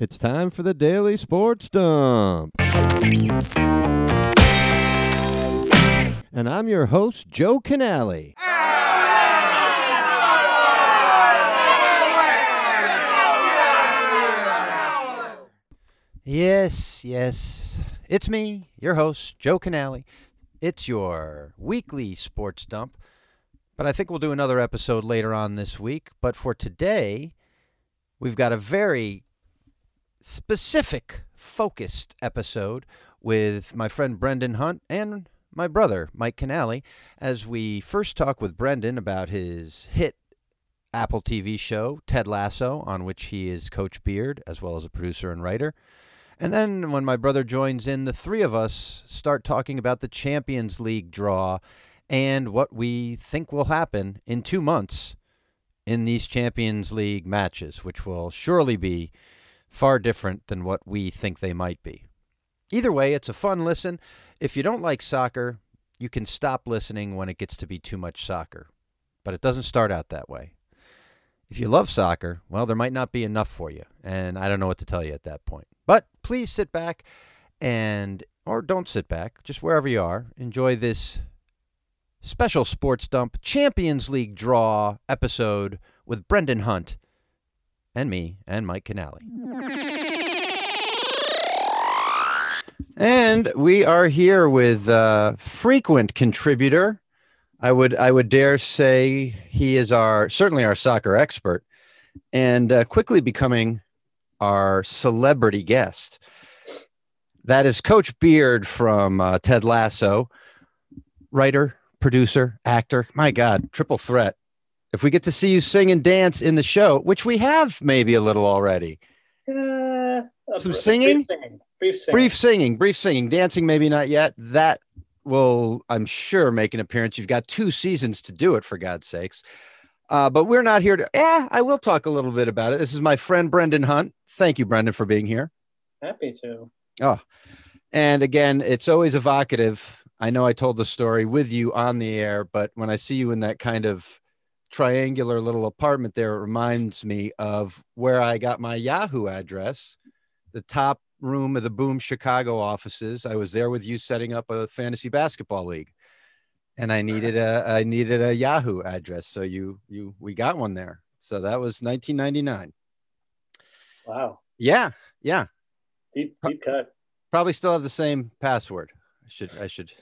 It's time for the Daily Sports Dump. And I'm your host, Joe Canale. Yes, yes. It's me, your host, Joe Canale. It's your weekly sports dump. But I think we'll do another episode later on this week. But for today, we've got a very specific, focused episode with my friend Brendan Hunt and my brother, Mike Canale, as we first talk with Brendan about his hit Apple TV show, Ted Lasso, on which he is Coach Beard, as well as a producer and writer. And then when my brother joins in, the three of us start talking about the Champions League draw and what we think will happen in two months in these Champions League matches, which will surely be far different than what we think they might be. Either way, it's a fun listen. If you don't like soccer, you can stop listening when it gets to be too much soccer. But it doesn't start out that way. If you love soccer, well, there might not be enough for you. And I don't know what to tell you at that point. But please sit back and, or don't sit back, just wherever you are, enjoy this special Sports Dump Champions League draw episode with Brendan Hunt and me and Mike Canale. And we are here with uh, frequent contributor. I would I would dare say he is our certainly our soccer expert, and uh, quickly becoming our celebrity guest. That is Coach Beard from uh, Ted Lasso, writer, producer, actor. My God, triple threat. If we get to see you sing and dance in the show, which we have maybe a little already, Uh, Some brief singing? singing. Brief singing. brief singing, brief singing, dancing, maybe not yet. That will, I'm sure, make an appearance. You've got two seasons to do it, for God's sakes. Uh, but we're not here to. Yeah, I will talk a little bit about it. This is my friend Brendan Hunt. Thank you, Brendan, for being here. Happy to. Oh, and again, it's always evocative. I know I told the story with you on the air, but when I see you in that kind of triangular little apartment there, it reminds me of where I got my Yahoo address, the top room of the Boom Chicago offices. I was there with you setting up a fantasy basketball league. And I needed a I needed a Yahoo address. So you you we got one there. So that was 1999. Wow. Yeah, yeah. Deep, deep cut. probably still have the same password. I should I should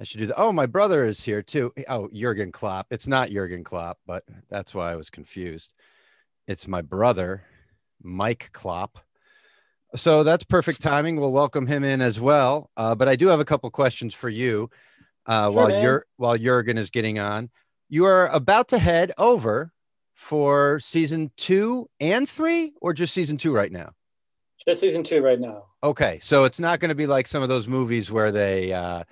I should do that. Oh, my brother is here too. Oh, Jurgen Klopp. It's not Jurgen Klopp, but that's why I was confused. It's my brother, Mike Klopp. So that's perfect timing. We'll welcome him in as well. Uh, but I do have a couple questions for you uh, Sure, while you're while Jurgen is getting on. You are about to head over for season two and three, or just season two right now? Just season two right now. Okay, so it's not going to be like some of those movies where they uh,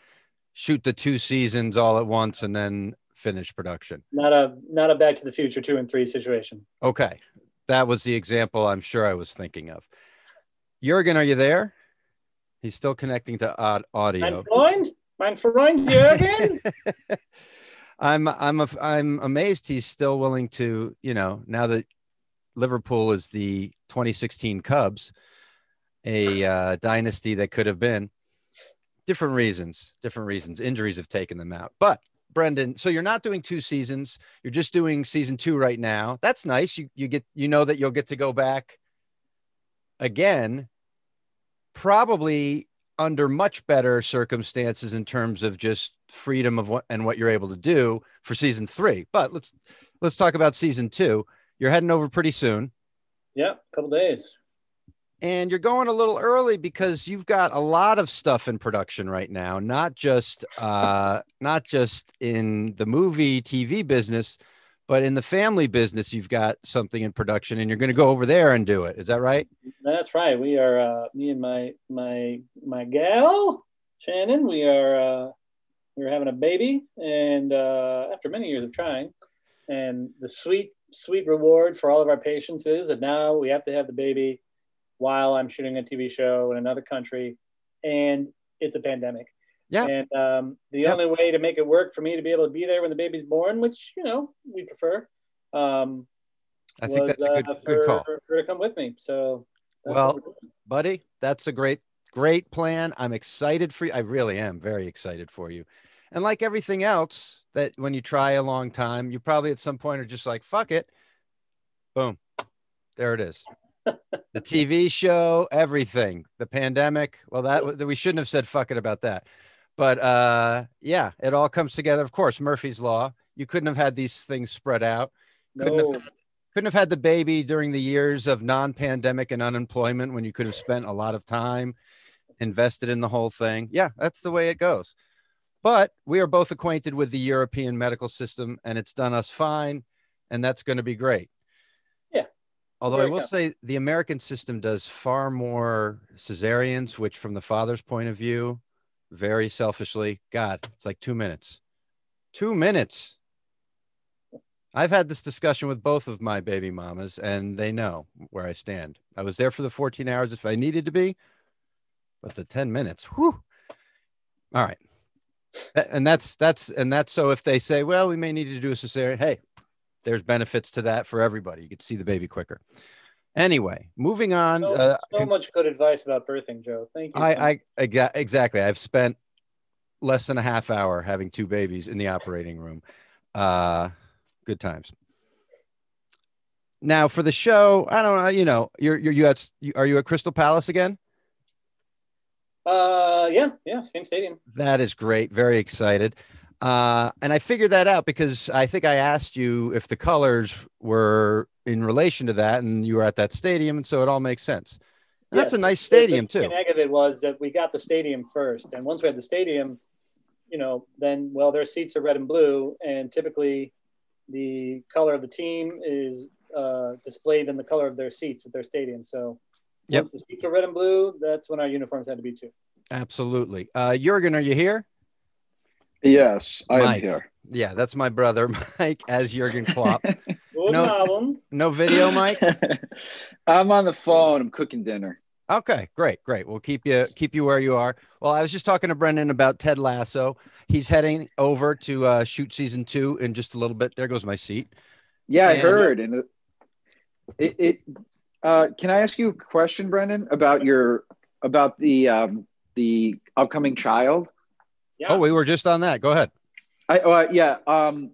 shoot the two seasons all at once and then finish production. Not a not a Back to the Future two and three situation. Okay, that was the example I'm sure I was thinking of. Jurgen, are you there? He's still connecting to odd Mein audio. Freund, mein Freund Jürgen. I'm I'm a, I'm amazed he's still willing to you know now that Liverpool is the 2016 Cubs, a uh, dynasty that could have been. Different reasons, different reasons. Injuries have taken them out. But Brendan, so you're not doing two seasons. You're just doing season two right now. That's nice. You you get you know that you'll get to go back again, probably under much better circumstances in terms of just freedom of what and what you're able to do for season three. But let's let's talk about season two. You're heading over pretty soon. yeah, a couple days. And you're going a little early because you've got a lot of stuff in production right now not just uh not just in the movie tv business but in the family business you've got something in production and you're going to go over there and do it is that right That's right. We are uh, me and my my my gal Shannon. We are uh, we're having a baby, and uh, after many years of trying, and the sweet sweet reward for all of our patience is that now we have to have the baby while I'm shooting a TV show in another country, and it's a pandemic. Yeah. And um, the Yep. only way to make it work for me to be able to be there when the baby's born, which you know we prefer, um, i think was, that's a good uh, good call For her to come with me. So Well- what we're doing. buddy. That's a great, great plan. I'm excited for you. I really am very excited for you. And like everything else, that when you try a long time, you probably at some point are just like, fuck it. Boom. There it is. The TV show, everything, the pandemic. Well, that we shouldn't have said fuck it about that. But uh, yeah, it all comes together. Of course, Murphy's Law. You couldn't have had these things spread out. couldn't have no, couldn't have had the baby during the years of non-pandemic and unemployment when you could have spent a lot of time invested in the whole thing. Yeah, that's the way it goes. But we are both acquainted with the European medical system and it's done us fine and that's going to be great. Although I will go. say the American system does far more cesareans, which from the father's point of view, very selfishly, God, it's like 2 minutes. 2 minutes. I've had this discussion with both of my baby mamas, and they know where I stand. I was there for the 14 hours if I needed to be, but the 10 minutes, whew. All right. And that's that's and that's so if they say, well, we may need to do a cesarean, hey, there's benefits to that for everybody. You get to see the baby quicker. Anyway, moving on. so, uh, so much good advice about birthing, Joe. Thank you. I, I, I got exactly. I've spent less than a half hour having two babies in the operating room. Uh, good times. Now for the show, I don't know. You know, you're you're you at you, are you at Crystal Palace again? Uh, yeah, yeah, same stadium. That is great. Very excited. Uh, and I figured that out because I think I asked you if the colors were in relation to that, and you were at that stadium, and so it all makes sense. And That's a nice the- stadium the too. kinetic of it was that we got the stadium first, and once we had the stadium, you know, then well, their seats are red and blue, and typically, the color of the team is uh, displayed in the color of their seats at their stadium. So, Yep. once the seats are red and blue, that's when our uniforms had to be too. Absolutely. Uh, Jurgen, are you here? Yes, I Mike. am here. Yeah, that's my brother, Mike, as Jurgen Klopp. Good No. album. No video, Mike. I'm on the phone. I'm cooking dinner. Okay, great, great. We'll keep you keep you where you are. Well, I was just talking to Brendan about Ted Lasso. He's heading over to uh, shoot season two in just a little bit. There goes my seat. Yeah, I heard. And it, it, it uh, can I ask you a question, Brendan, about your about the um, the upcoming child? Yeah. Oh, we were just on that. Go ahead. I uh, yeah. Um,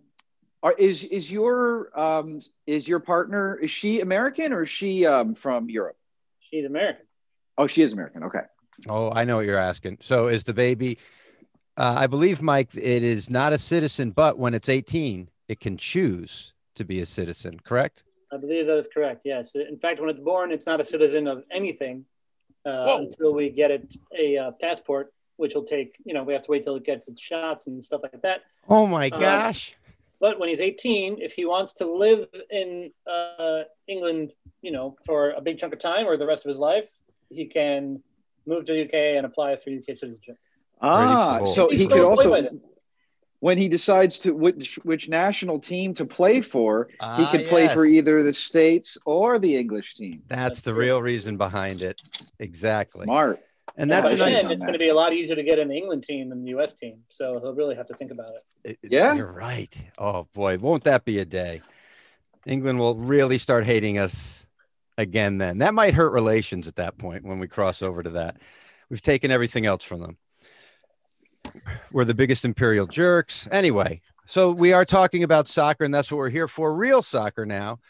are, is is your um, is your partner is she American or is she um, from Europe? She's American. Oh, she is American. Okay. Oh, I know what you're asking. So, is the baby? Uh, I believe, Mike, it is not a citizen, but when it's 18, it can choose to be a citizen. Correct? I believe that is correct. Yes. In fact, when it's born, it's not a citizen of anything uh, until we get it a uh, passport, which will take, you know, we have to wait till it gets its shots and stuff like that. Oh my Um, gosh! But when he's 18, if he wants to live in uh, England, you know, for a big chunk of time or the rest of his life, he can move to the UK and apply for UK citizenship. Ah, cool. so He's he could also when he decides to which which national team to play for, he Ah, could play for either the states or the English team. That's That's the true. real reason behind it. Exactly. Smart. And that's a nice. then it's going to be a lot easier to get an England team than the US team. So he'll really have to think about it. It- it- Yeah. You're right. Oh boy, won't that be a day? England will really start hating us again then. That might hurt relations at that point when we cross over to that. We've taken everything else from them. We're the biggest imperial jerks. Anyway, so we are talking about soccer, and that's what we're here for real soccer now.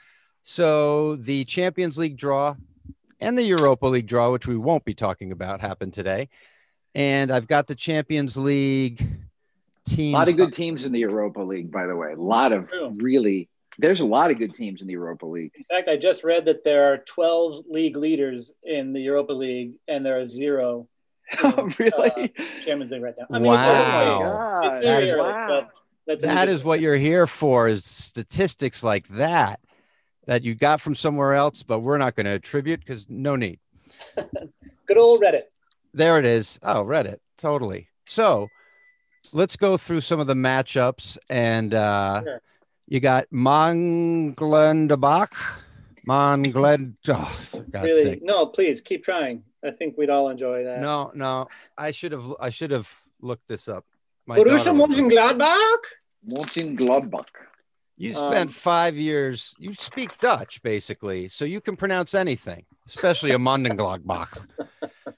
So the Champions League draw and the Europa League draw, which we won't be talking about, happened today. And I've got the Champions League team. A lot of good teams in the Europa League, by the way. A lot of really. There's a lot of good teams in the Europa League. In fact, I just read that there are 12 league leaders in the Europa League, and there are zero Oh, really? Champions League right now. I Wow. it's early. oh my God. It's That very is- early, wow. that's that is what you're here for is statistics like that that you got from somewhere else but we're not going to attribute because no need good old Reddit. there it is oh reddit totally so let's go through some of the matchups and uh Sure. you got Mönchengladbach Mongled oh for god's Really? sake No, please keep trying. I think we'd all enjoy that. no no i should have i should have looked this up My Borussia Mönchengladbach. Mönchengladbach. You spent Um, five years. You speak Dutch, basically, so you can pronounce anything, especially a Mondenglagbach.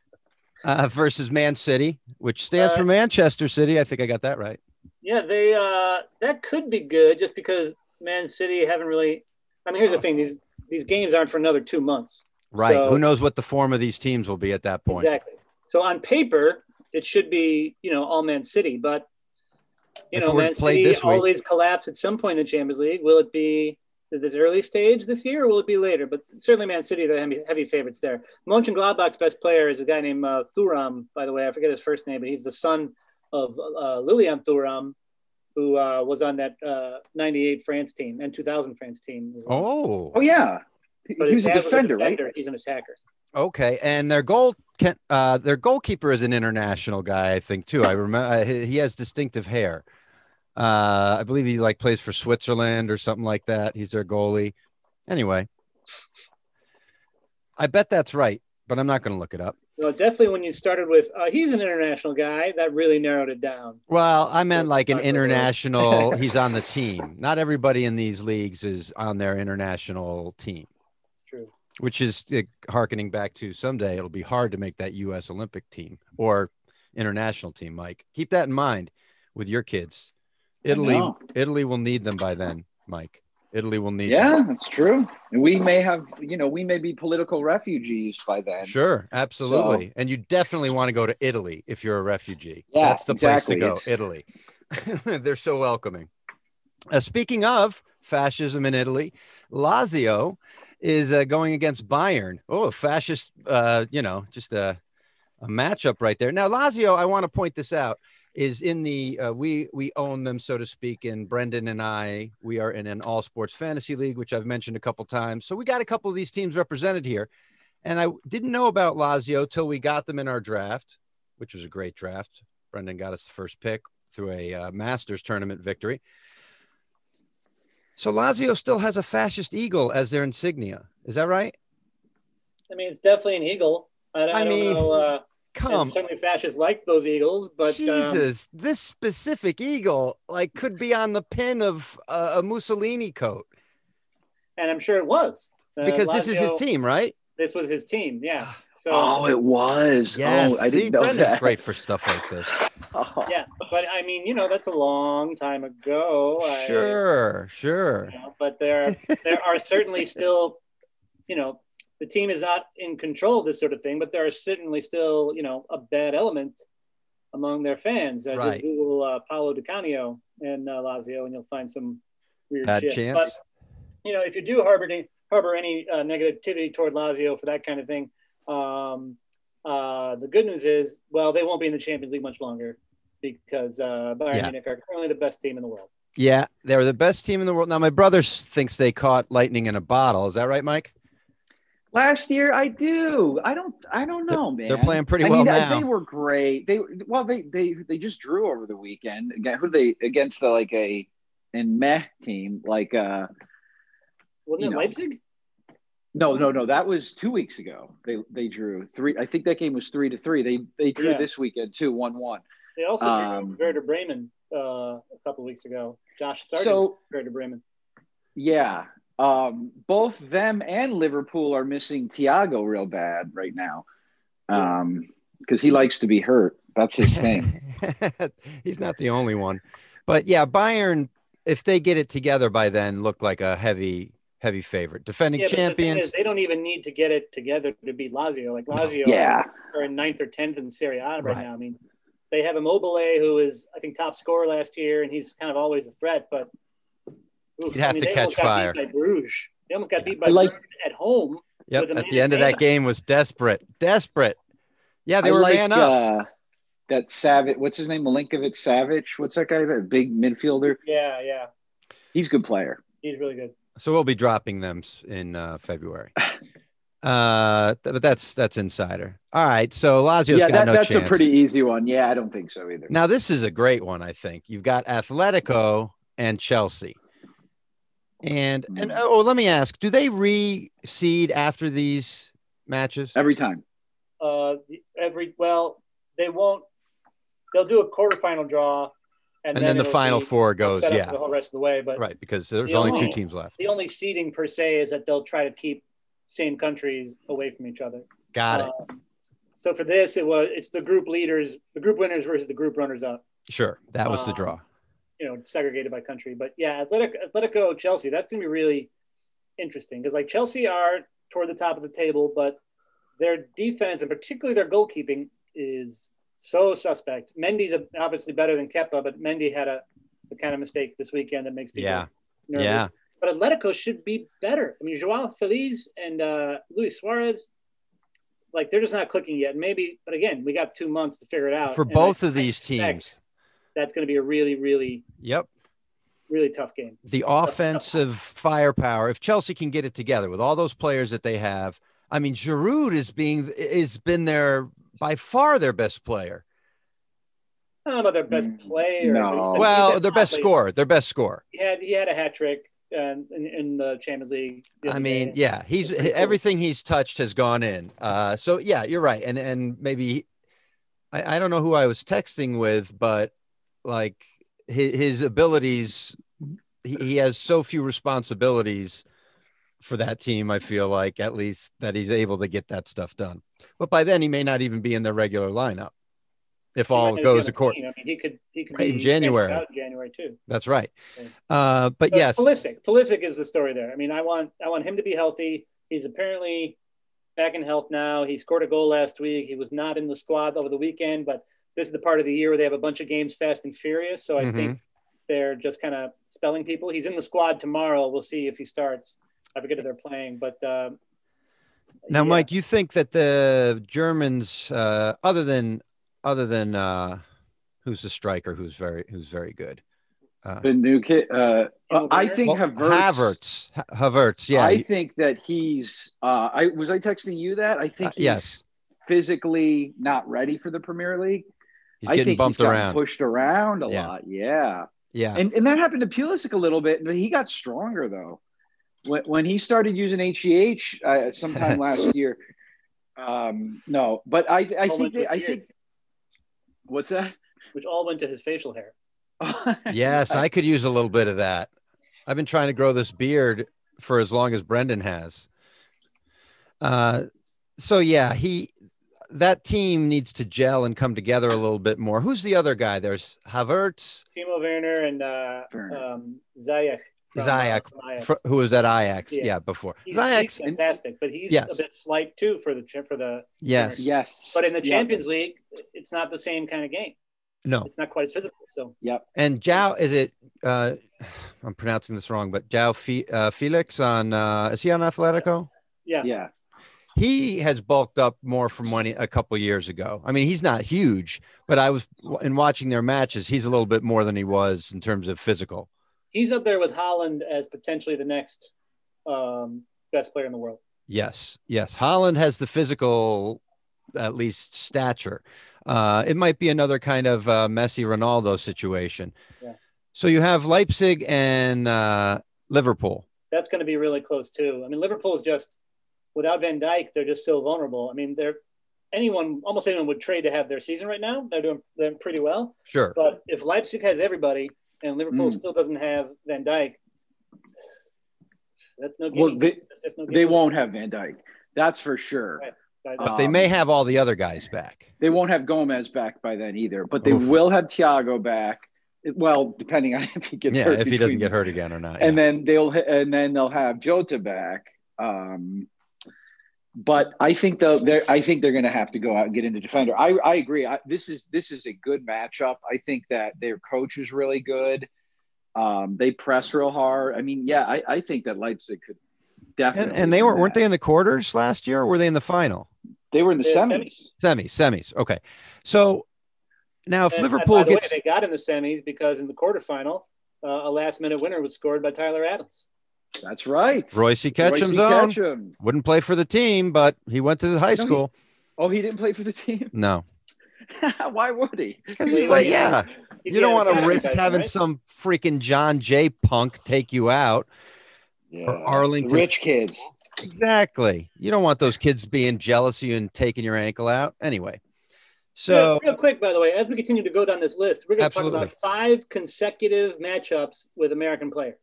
Uh, versus Man City, which stands Uh, for Manchester City. I think I got that right. Yeah, they uh that could be good just because Man City haven't really I mean here's the thing, these these games aren't for another two months. Right. So- Who knows what the form of these teams will be at that point? Exactly. So on paper, it should be, you know, all Man City, but you If know, Man City this week- always collapse at some point in the Champions League. Will it be this early stage this year or will it be later? But certainly Man City, the heavy, heavy favorites there. Mönchengladbach's best player is a guy named uh, Thuram, by the way. I forget his first name, but he's the son of uh, Lilian Thuram, who uh, was on that uh, 98 France team and 2000 France team. Oh, Oh yeah, he But he his was a dad defender, right? He's an attacker. Okay. And their goal can uh, their goalkeeper is an international guy, I think too. I remember uh, he, has distinctive hair. Uh, I believe he like plays for Switzerland or something like that. He's their goalie. Anyway, I bet that's right, but I'm not going to look it up. No, definitely when you started with uh, he's an international guy, that really narrowed it down. Well, I meant like an not the word. international. he's on the team. Not everybody in these leagues is on their international team. Which is uh, harkening back to someday it'll be hard to make that U.S. Olympic team or international team. Mike, keep that in mind with your kids. Italy. Italy will need them by then, Mike. Italy will need. Yeah, them. that's true. And we may have, you know, we may be political refugees by then. Sure, absolutely. and you definitely want to go to Italy if you're a refugee. Yeah, That's the exactly. place to go, It's- Italy. They're so welcoming. Uh, speaking of fascism in Italy, Lazio is uh, going against Bayern. Oh, fascist, uh, you know, just a, a matchup right there. Now, Lazio, I want to point this out, is in the uh, we we own them so to speak and brendan and i we are in an all sports fantasy league which i've mentioned a couple times so we got a couple of these teams represented here and i didn't know about lazio till we got them in our draft which was a great draft brendan got us the first pick through a uh, masters tournament victory so lazio still has a fascist eagle as their insignia is that right I mean, it's definitely an eagle. I, I, I don't mean, know. Uh, come and certainly fascists like those eagles, but um, Jesus, this specific eagle like could be on the pin of uh, a Mussolini coat and I'm sure it was Uh, because this is his team, right? This was his team, yeah. So Oh, it was. Yes, oh, I see, didn't know Brendan's that. great for stuff like this. Yeah, but I mean, you know, that's a long time ago. I- Sure, sure. you know, but there there are certainly still, you know, the team is not in control of this sort of thing, but there are certainly still, you know, a bad element among their fans. Uh, Right. Just Google uh, Paolo Di Canio and uh, Lazio, and you'll find some weird Bad shit. chance. But you know, if you do harbor any, harbor any uh, negativity toward Lazio for that kind of thing, um, uh, the good news is, well, they won't be in the Champions League much longer because uh, Bayern Yeah. Munich are currently the best team in the world. Yeah, they're the best team in the world. Now, my brother thinks they caught lightning in a bottle. Is that right, Mike? Last year, I do. I don't. I don't know, man. they're playing pretty I well mean, they- now. They were great. They well, they they they just drew over the weekend. Again, who they against the like a and meh team like uh Wasn't it know. Leipzig? no no no that was two weeks ago. They they drew three. I think that game was three to three. They they drew Yeah. this weekend too, one one. They also Um, drew Werder Bremen uh, a couple weeks ago. Josh Sargent, So- Werder Bremen. Yeah. Um, both them and Liverpool are missing Thiago real bad right now. Um, because he likes to be hurt. That's his thing. He's not the only one. But yeah, Bayern, if they get it together by then, look like a heavy, heavy favorite. Defending Yeah, but the champions. is, they don't even need to get it together to beat Lazio. Like No. Lazio yeah. are in ninth or tenth in Serie A right, Right. now. I mean, they have Immobile, who is I think top scorer last year, and he's kind of always a threat. But oof, You'd have to they catch almost got fire. Beat by Bruges. They almost got beat by I like- Bruges at home. Yep. At the end of that up. game was desperate. Desperate. Yeah, they I were like, man up. Uh, that Savage, what's his name? Milinkovic Savage. What's that guy? That big midfielder. Yeah, yeah, He's a good player. he's really good. So we'll be dropping them in uh, February. Uh, th- but that's that's insider. All right. So Lazio's yeah, got that, no that's chance. a pretty easy one. Yeah, I don't think so either. Now this is a great one. I think you've got Atletico and Chelsea. And and Mm. oh, let me ask: Do they reseed after these matches? Every time. uh, every well, they won't. They'll do a quarterfinal draw, And, then, the final be four goes, set up yeah, the whole rest of the way. But right, because there's The only two teams left. the only seeding per se is that they'll try to keep same countries away from each other. Got it. Um, so for this, it was it's the group leaders, the group winners versus the group runners up. Sure, that was the um, draw. You know, segregated by country. But yeah, Athletic, Atletico, Chelsea. That's going to be really interesting because like Chelsea are toward the top of the table, but their defense and particularly their goalkeeping is so suspect. Mendy's obviously better than Kepa, but Mendy had a, a kind of mistake this weekend that makes people Yeah, nervous. yeah. But Atletico should be better. I mean, Joao Felix and uh, Luis Suarez, like they're just not clicking yet. Maybe, but again, we got two months to figure it out. For And both I- of these teams, that's going to be a really, really, yep. really tough game. the offensive firepower. If Chelsea can get it together with all those players that they have, I mean, Giroud is being is been their by far their best player. I don't know about their best Mm, player. no. Well, their best athlete. scorer, their best scorer. He had he had a hat trick in, in the Champions League. I mean, day. yeah, he's cool. everything he's touched has gone in. Uh, so yeah, you're right, and and maybe I, I don't know who I was texting with, but like his, his abilities, he, he has so few responsibilities for that team. I feel like at least that he's able to get that stuff done. But by then, he may not even be in the regular lineup if all goes according. I mean, he could he could Right, in January. January too. That's right. Yeah. Uh, but But yes, Pulisic. Pulisic is the story there. I mean, I want I want him to be healthy. He's apparently back in health now. He scored a goal last week. He was not in the squad over the weekend, but this is the part of the year where they have a bunch of games fast and furious. So I Mhm. think they're just kind of spelling people. He's in the squad tomorrow. We'll see if he starts. I forget if they're playing, but um, Now, yeah. Mike, you think that the Germans, uh, other than other than uh, who's the striker who's very who's very good, uh, The new kid. Uh, Timo I think well, Havertz. Havertz, Havertz, yeah, I think that he's. Uh, I was I texting you that I think Uh, he's yes. physically not ready for the Premier League. he's I getting think bumped he's gotten around. pushed around a Yeah. lot. Yeah, Yeah, and and that happened to Pulisic a little bit, but he got stronger though. When when he started using HGH uh, sometime last year. Um, no, but I I think they, I think. What's that? which all went to his facial hair. yes, I could use a little bit of that. I've been trying to grow this beard for as long as Brendan has. Uh, so yeah, he that team needs to gel and come together a little bit more. Who's the other guy? There's Havertz, Timo Werner and uh, um, Ziyech. From, uh, Ziyech, fr- who was at Ajax, Yeah. yeah, before He's, Ziyech. he's fantastic, but he's Yes. a bit slight too for the for the. yes, yes, But in the Yeah. Champions League, it's not the same kind of game. no, It's not quite as physical. So yeah. and Jao is it? Uh, I'm pronouncing this wrong, but Jao Fe, uh, Felix on uh, is he on Atletico? yeah, yeah. He has bulked up more from when he, a couple years ago. I mean, he's not huge, but I was in watching their matches. He's a little bit more than he was in terms of physical. He's up there with Haaland as potentially the next um, best player in the world. Yes, yes. Haaland has the physical, at least stature. Uh, it might be another kind of uh, Messi Ronaldo situation. Yeah. So you have Leipzig and uh, Liverpool. That's going to be really close too. I mean, Liverpool is just without Van Dijk, they're just so vulnerable. I mean, they're anyone, almost anyone would trade to have their season right now. They're doing they're pretty well. Sure. But if Leipzig has everybody and Liverpool Mm. still doesn't have Van Dijk, that's no Well, they- that's just no They won't have Van Dijk. That's for sure. Right. But they Um, may have all the other guys back. They won't have Gomez back by then either, but they Oof. will have Thiago back. Well, depending on if he gets Yeah, hurt. if he doesn't between- get hurt again or not. and yeah. then they'll and then they'll have Jota back. Um, but I think though they're I think they're going to have to go out and get into defender. I I agree. I, this is this is a good matchup. I think that their coach is really good. Um, they press real hard. I mean, yeah, I, I think that Leipzig could definitely. and, and they weren't weren't they in the quarters last year or were they in the final? They were in the Yeah, semis. Semis, semis. Okay. So now if And, Liverpool by the gets way, they got in the semis because in the quarterfinal, uh, a last minute winner was scored by Tyler Adams. That's right. Royce Ketcham's Royce own, Ketcham. wouldn't play for the team, but he went to the high he- school. Oh, he didn't play for the team. No. Why would he? Because he's like, yeah, He's you don't want to risk guy, having right? some freaking John Jay punk take you out. Yeah. or Arlington. Rich kids. Exactly. You don't want those kids being jealous of you and taking your ankle out. Anyway, So real, real quick, by the way, as we continue to go down this list, we're going to talk about five consecutive matchups with American players.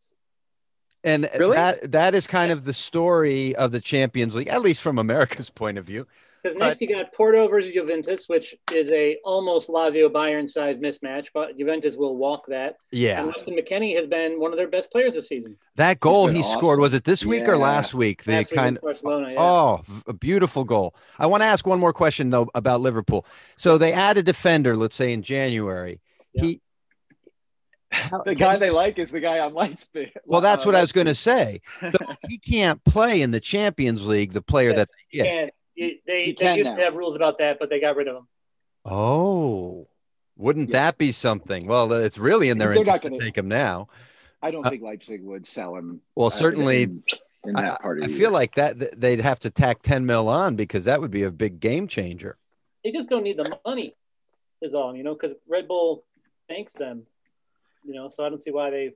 And Really? that that is kind of the story of the Champions League, at least from America's point of view. Because next you got Porto versus Juventus, which is a almost Lazio Bayern size mismatch, but Juventus will walk that. Yeah. And Weston McKennie has been one of their best players this season. That goal he awesome. scored was it this week or last week? The Last week kind against Barcelona. Yeah. Oh, v- a beautiful goal. I want to ask one more question though about Liverpool. So they add a defender, let's say in January. Yeah. He how- The guy he- they like is the guy on Lightspeed. well, that's uh, what I was going to say. So he can't play in the Champions League, the player Yes, that you yeah. can't. They He they used now. to have rules about that, but they got rid of them. Oh, wouldn't Yeah. that be something? Well, it's really in their They're interest to gonna- take him now. I don't Uh, think Leipzig would sell him. Well, uh, certainly in, in I, that part of I feel like that they'd have to tack 10 mil on because that would be a big game changer. They just don't need the money, is all, you know, because Red Bull thanks them, you know, so I don't see why they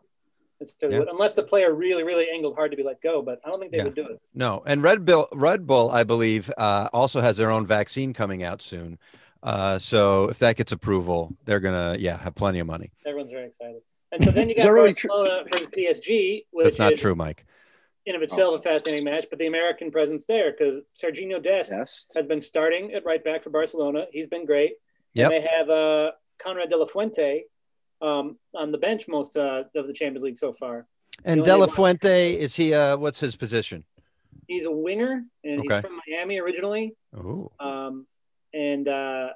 necessarily Yeah. would, unless the player really, really angled hard to be let go, but I don't think they Yeah. would do it. No, and Red Bull, Red Bull, I believe, uh, also has their own vaccine coming out soon. Uh, so if that gets approval, they're gonna, yeah, have plenty of money. Everyone's very excited. And so then you got that really? Barcelona versus PSG, which That's not is true, Mike. in of itself a fascinating match, but the American presence there because Sergiño Dest Yes. has been starting at right back for Barcelona. He's been great. Yeah. They have uh, Konrad De La Fuente um, on the bench most uh, of the Champions League so far. And only De La Fuente, is he? Uh, what's his position? He's a winger, and Okay. he's from Miami originally. Oh, Um, and uh,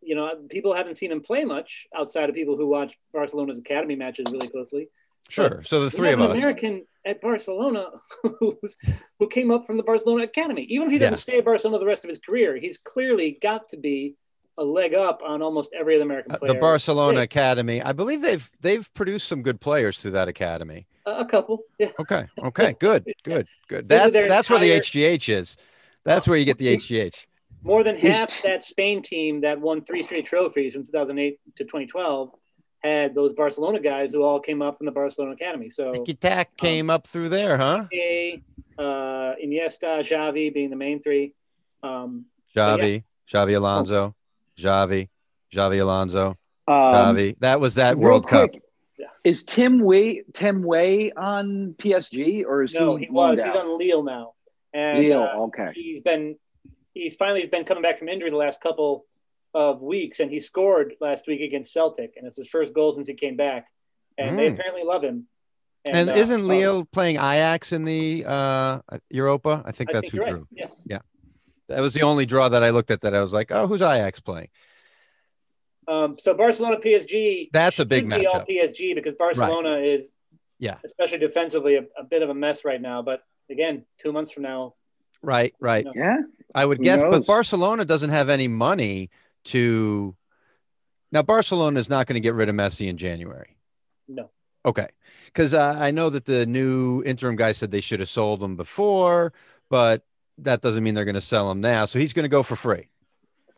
you know, people haven't seen him play much outside of people who watch Barcelona's academy matches really closely. sure. So the three of an us. American at Barcelona who's, who came up from the Barcelona academy. Even if he doesn't stay at Barcelona the rest of his career, he's clearly got to be a leg up on almost every other American Uh, player. the Barcelona Yeah, Academy. I believe they've they've produced some good players through that academy. a, a couple. Yeah. Okay. Okay. Good. Good. Good. This is That's their that's where the HGH is. That's where you get the HGH. More than half that Spain team that won three straight trophies from 2008 to 2012 had those Barcelona guys who all came up from the Barcelona academy. So Tiki Tack came up through there, huh? Piqué, uh, Iniesta, Xavi being the main three. Um, Javi, Javi Alonso, Javi, Javi Alonso, Um, Javi. That was that real World Cup. quick, Yeah. Is Tim Weah Tim Weah on PSG or is no, he? he was. loaned He's out? on Lille now, and Lille, uh, okay. he's been he's finally He's been coming back from injury the last couple of weeks, and he scored last week against Celtic, and it's his first goal since he came back, and they Mm. apparently love him. And uh, isn't um, playing Ajax in the uh, Europa? I think I that's think who you're right. drew. Yes. That was the only draw that I looked at that I was like, oh, who's Ajax playing? Um, so Barcelona PSG. That's a big should be all. PSG because Barcelona is, Yeah. especially defensively, a, a bit of a mess right now. But again, two months from now, Right, right. No. Yeah. I would Who guess, but? Barcelona doesn't have any money to. Now, Barcelona is not going to get rid of Messi in January. no. Okay. Because uh, I know that the new interim guy said they should have sold him before, but that doesn't mean they're going to sell him now. So he's going to go for free.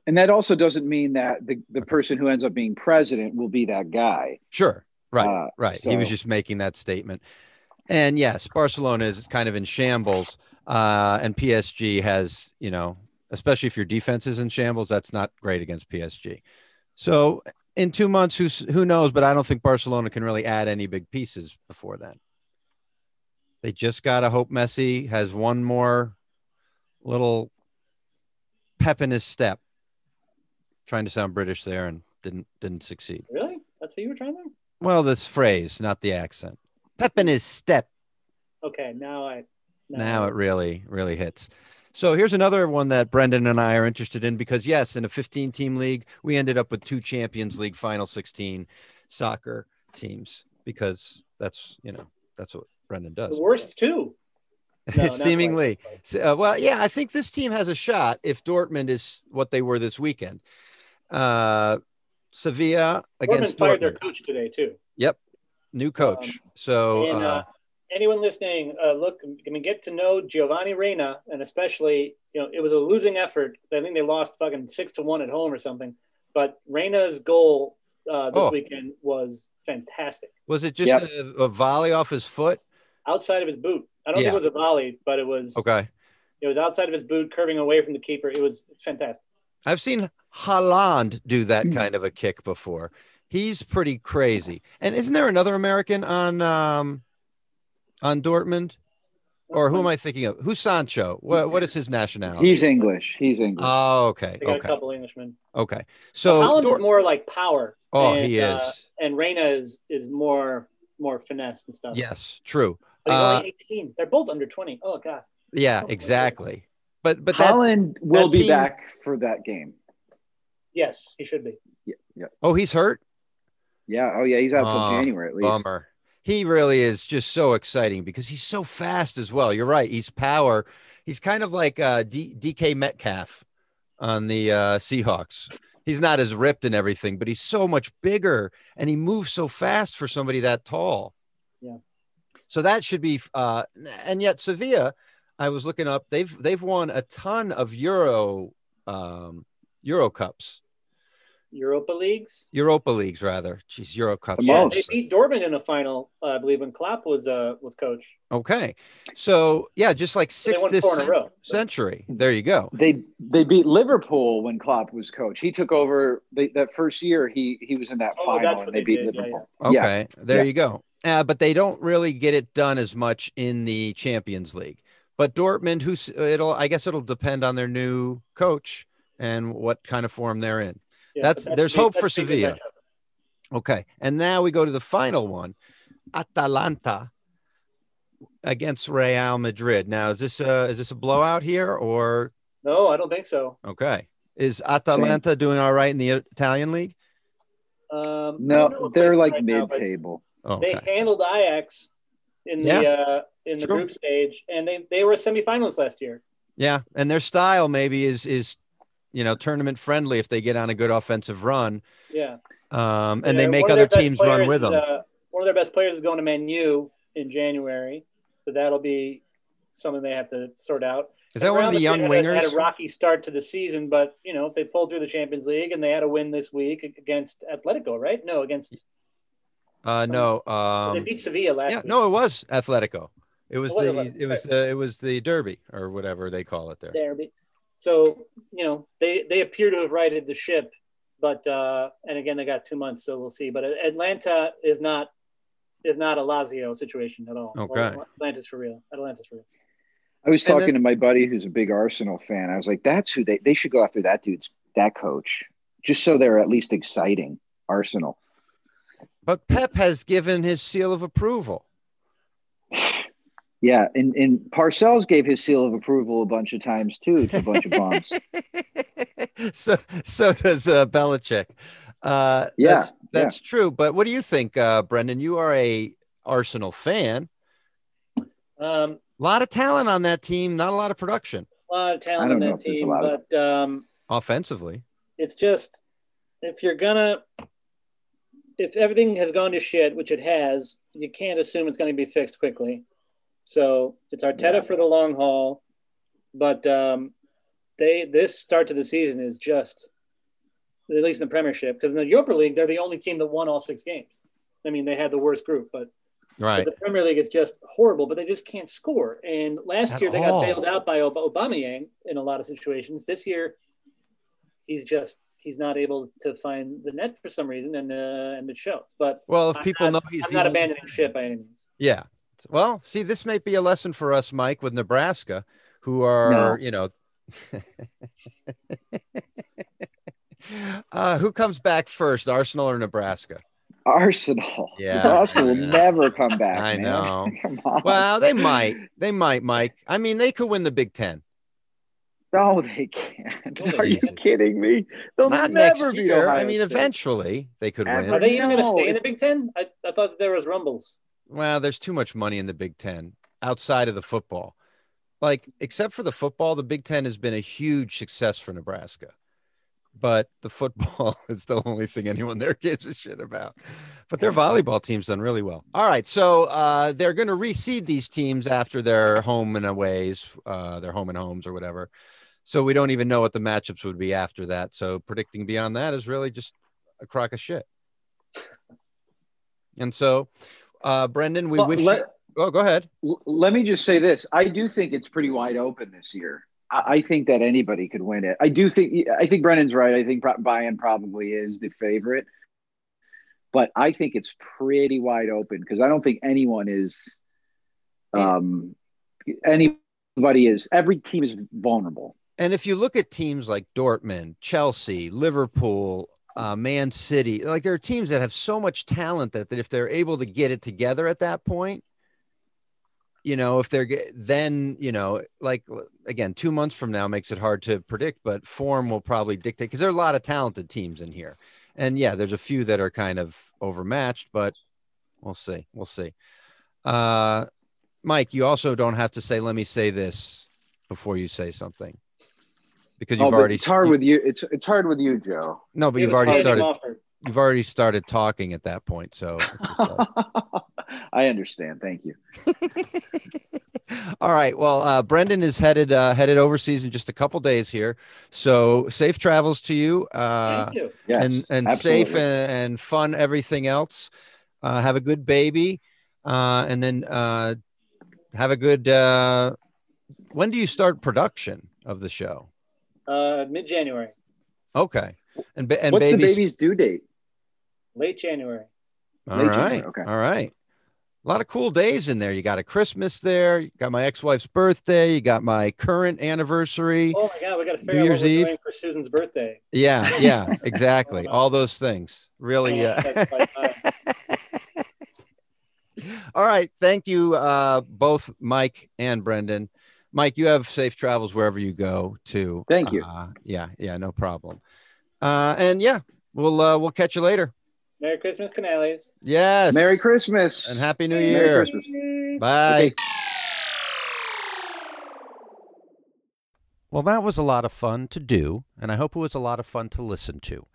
And that also doesn't mean that the, the person who ends up being president will be that guy. Sure. Right. Uh, right. He was just making that statement. And yes, Barcelona is kind of in shambles. Uh, and PSG has, you know, especially if your defense is in shambles, that's not great against PSG. So in two months, who's, who knows? But I don't think Barcelona can really add any big pieces before then. They just got to hope Messi has one more little pep in his step. Trying to sound British there and didn't didn't succeed. Really? That's what you were trying there? Well, this phrase, not the accent. Pep in his step. Okay, now I. Now it really, really hits. So here's another one that Brendan and I are interested in because, yes, in a 15 team league, we ended up with two Champions League final 16 soccer teams because that's, you know, that's what Brendan does. the worst two. No, Seemingly. quite. Uh, well, yeah, I think this team has a shot if Dortmund is what they were this weekend. Uh, Sevilla Dortmund against fired their coach today too. Yep, new coach. Um, so, and uh, uh, anyone listening, uh, look, I mean, get to know Giovanni Reyna, and especially, you know, it was a losing effort. I think they lost fucking six to one at home or something. But Reyna's goal uh, this Oh. weekend was fantastic. was it just Yep. a, a volley off his foot? Outside of his boot, I don't Yeah. think it was a volley, but it was. Okay. It was outside of his boot, curving away from the keeper. It was fantastic. I've seen Haaland do that Hmm. kind of a kick before. He's pretty crazy. And isn't there another American on um on Dortmund? Or who am I thinking of? Who's Sancho? What what is his nationality? He's English. He's English. Oh, okay. They got a couple Englishmen. Okay. So So Haaland Dort- is more like power. Oh, and, he uh, is. and Reyna is is more more finesse and stuff. Yes, true. But he's Uh, only 18. They're both under 20. Oh god. Yeah, exactly. But but that Haaland will that be team- back for that game. Yes, he should be. Yeah, yeah, oh, he's hurt. yeah. Oh, yeah. He's out till Oh, January at least. Bummer. He really is just so exciting because he's so fast as well. You're right. He's power. He's kind of like uh, D- DK Metcalf on the uh, Seahawks. He's not as ripped and everything, but he's so much bigger and he moves so fast for somebody that tall. Yeah. So that should be. Uh, and yet Sevilla, I was looking up. They've they've won a ton of Euro um, Euro Cups, Europa leagues. Europa leagues rather. Jeez, Euro Cups. The Yeah, they beat Dortmund in a final, uh, I believe, when Klopp was uh was coach. Okay. So yeah, just like They six won this four in a row. century. There you go. They they beat Liverpool when Klopp was coach. He took over they, that first year. He he was in that Oh, final and they they beat did, yeah, Liverpool. Okay. There Yeah. you go. Uh, but they don't really get it done as much in the Champions League. But Dortmund, who's it'll I guess it'll depend on their new coach and what kind of form they're in. Yeah, That's- but there's big- hope for that's a big Sevilla. Okay. And now we go to the final one. Atalanta against Real Madrid. Now, is this a is this a blowout here or No, I don't think so. okay? Is Atalanta doing all right in the Italian league? Um, I don't know No, they're like right now, but mid-table. They handled Ajax in the Yeah. uh, in the True. group stage, and they they were a semifinalist last year. Yeah, and their style maybe is is you know tournament friendly if they get on a good offensive run, Yeah, um, and Yeah, they make other teams run with is, them. uh, one of their best players is going to Man U in January, so that'll be something they have to sort out. Is that one of the young had a- wingers? Had a rocky start to the season, but you know they pulled through the Champions League and they had a win this week against Atletico, right? No, against Uh, no, they um, beat Sevilla last yeah, week. no, it was Atletico. It was It was the it was the it was the Derby or whatever they call it there. derby. So you know they they appear to have righted the ship, but uh, and again they got two months, so we'll see. But Atlanta is not is not a Lazio situation at all. Okay. Atlanta's for real. Atlanta's for real. I was talking then- to my buddy who's a big Arsenal fan. I was like, that's who they they should go after that dude's that coach, just so they're at least exciting. Arsenal. But Pep has given his seal of approval. Yeah, and, and Parcells gave his seal of approval a bunch of times too to a bunch of bombs. so so does uh, Belichick. Uh, Yeah, that's, that's true. But what do you think, uh, Brendan? You are a Arsenal fan. Um, A lot of talent on that team, not a lot of production a lot of talent on that if there's a team, but um, offensively. it's just if you're gonna if everything has gone to shit, which it has, you can't assume it's going to be fixed quickly. So it's Arteta Yeah. for the long haul, but um, they this start to the season is just at least in the Premiership because in the Europa League they're the only team that won all six games. I mean they had the worst group, but, Right. but the Premier League is just horrible. But they just can't score. And last At year they all. got bailed out by Ob- Aubameyang in a lot of situations. This year he's just he's not able to find the net for some reason, and uh, and it shows. But Well, if I'm people not- know he's I'm the not only- abandoning ship by any means. Yeah. Well, see, this might be a lesson for us, Mike, with Nebraska, who are, No. you know, uh, who comes back first, Arsenal or Nebraska? Arsenal. Yeah, Arsenal will never come back. I man. know. Come on. Well, they might. They might, Mike. I mean, they could win the Big Ten. No, they can't. Oh, Are you Jesus. kidding me? They'll Not never next beat year. I mean, State. eventually they could Ever. win. Are they even going to No, stay in the Big Ten? I, I thought there was rumbles. Well, there's too much money in the Big Ten outside of the football. Like, except for the football, the Big Ten has been a huge success for Nebraska. But the football is the only thing anyone there gives a shit about. But their volleyball team's done really well. All right. So uh, they're going to reseed these teams after their home and aways, uh, their home and homes or whatever. So we don't even know what the matchups would be after that. So predicting beyond that is really just a crock of shit. And so, uh, Brendan, we Well, wish. let, you- oh, go ahead. let me just say this. I do think it's pretty wide open this year. I I think that anybody could win it. I do think I think Brennan's right. I think Bayern probably is the favorite, but I think it's pretty wide open because I don't think anyone is. Um, anybody is. Every team is vulnerable. And if you look at teams like Dortmund, Chelsea, Liverpool, uh, Man City, like there are teams that have so much talent that, that if they're able to get it together at that point, you know, if they're then, you know, like again, two months from now makes it hard to predict, but form will probably dictate because there are a lot of talented teams in here. And yeah, there's a few that are kind of overmatched, but we'll see. We'll see. Uh, Mike, you also don't have to say, let me say this before you say something because you've Oh, already it's hard with you. It's it's hard with you, Joe. no, but It you've already started. You've already started talking at that point. So, like- I understand. Thank you. all right. Well, uh, Brendan is headed uh, headed overseas in just a couple days here. So safe travels to you. Uh, Thank you. Yes, and and absolutely. safe and, and fun everything else. Uh, have a good baby, uh, and then uh, have a good. Uh, when do you start production of the show? Uh, Mid January, Okay, and ba- and What's babies. the baby's due date? late January. All Late right. January, okay. All right. A lot of cool days in there. You got a Christmas there. You got my ex-wife's birthday. You got my current anniversary. Oh my God, we got to figure New out Year's what Eve. doing for Susan's birthday. Yeah, yeah, exactly. All those things. Really. Oh, Uh... that's like, uh, All right. Thank you, uh, both Mike and Brendan. Mike, you have safe travels wherever you go too. Thank you. Uh, yeah, yeah, no problem. Uh, and yeah, we'll uh, we'll catch you later. Merry Christmas, Canales. Yes. Merry Christmas and happy New year. Merry Year. Christmas. Bye. Okay. Well, that was a lot of fun to do, and I hope it was a lot of fun to listen to.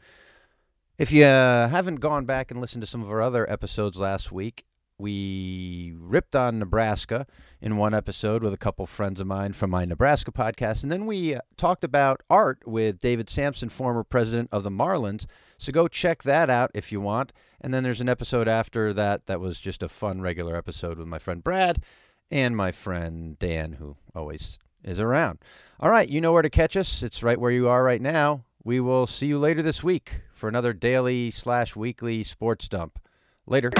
If you uh, haven't gone back and listened to some of our other episodes last week, we ripped on Nebraska in one episode with a couple friends of mine from my Nebraska podcast, and then we uh, talked about art with David Samson, former president of the Marlins. So go check that out if you want. And then there's an episode after that that was just a fun regular episode with my friend Brad and my friend Dan, who always is around. All right, you know where to catch us. It's right where you are right now. We will see you later this week for another daily slash weekly sports dump. Later.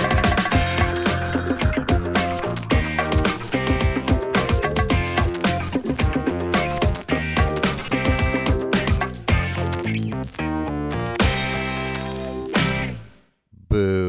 Boo.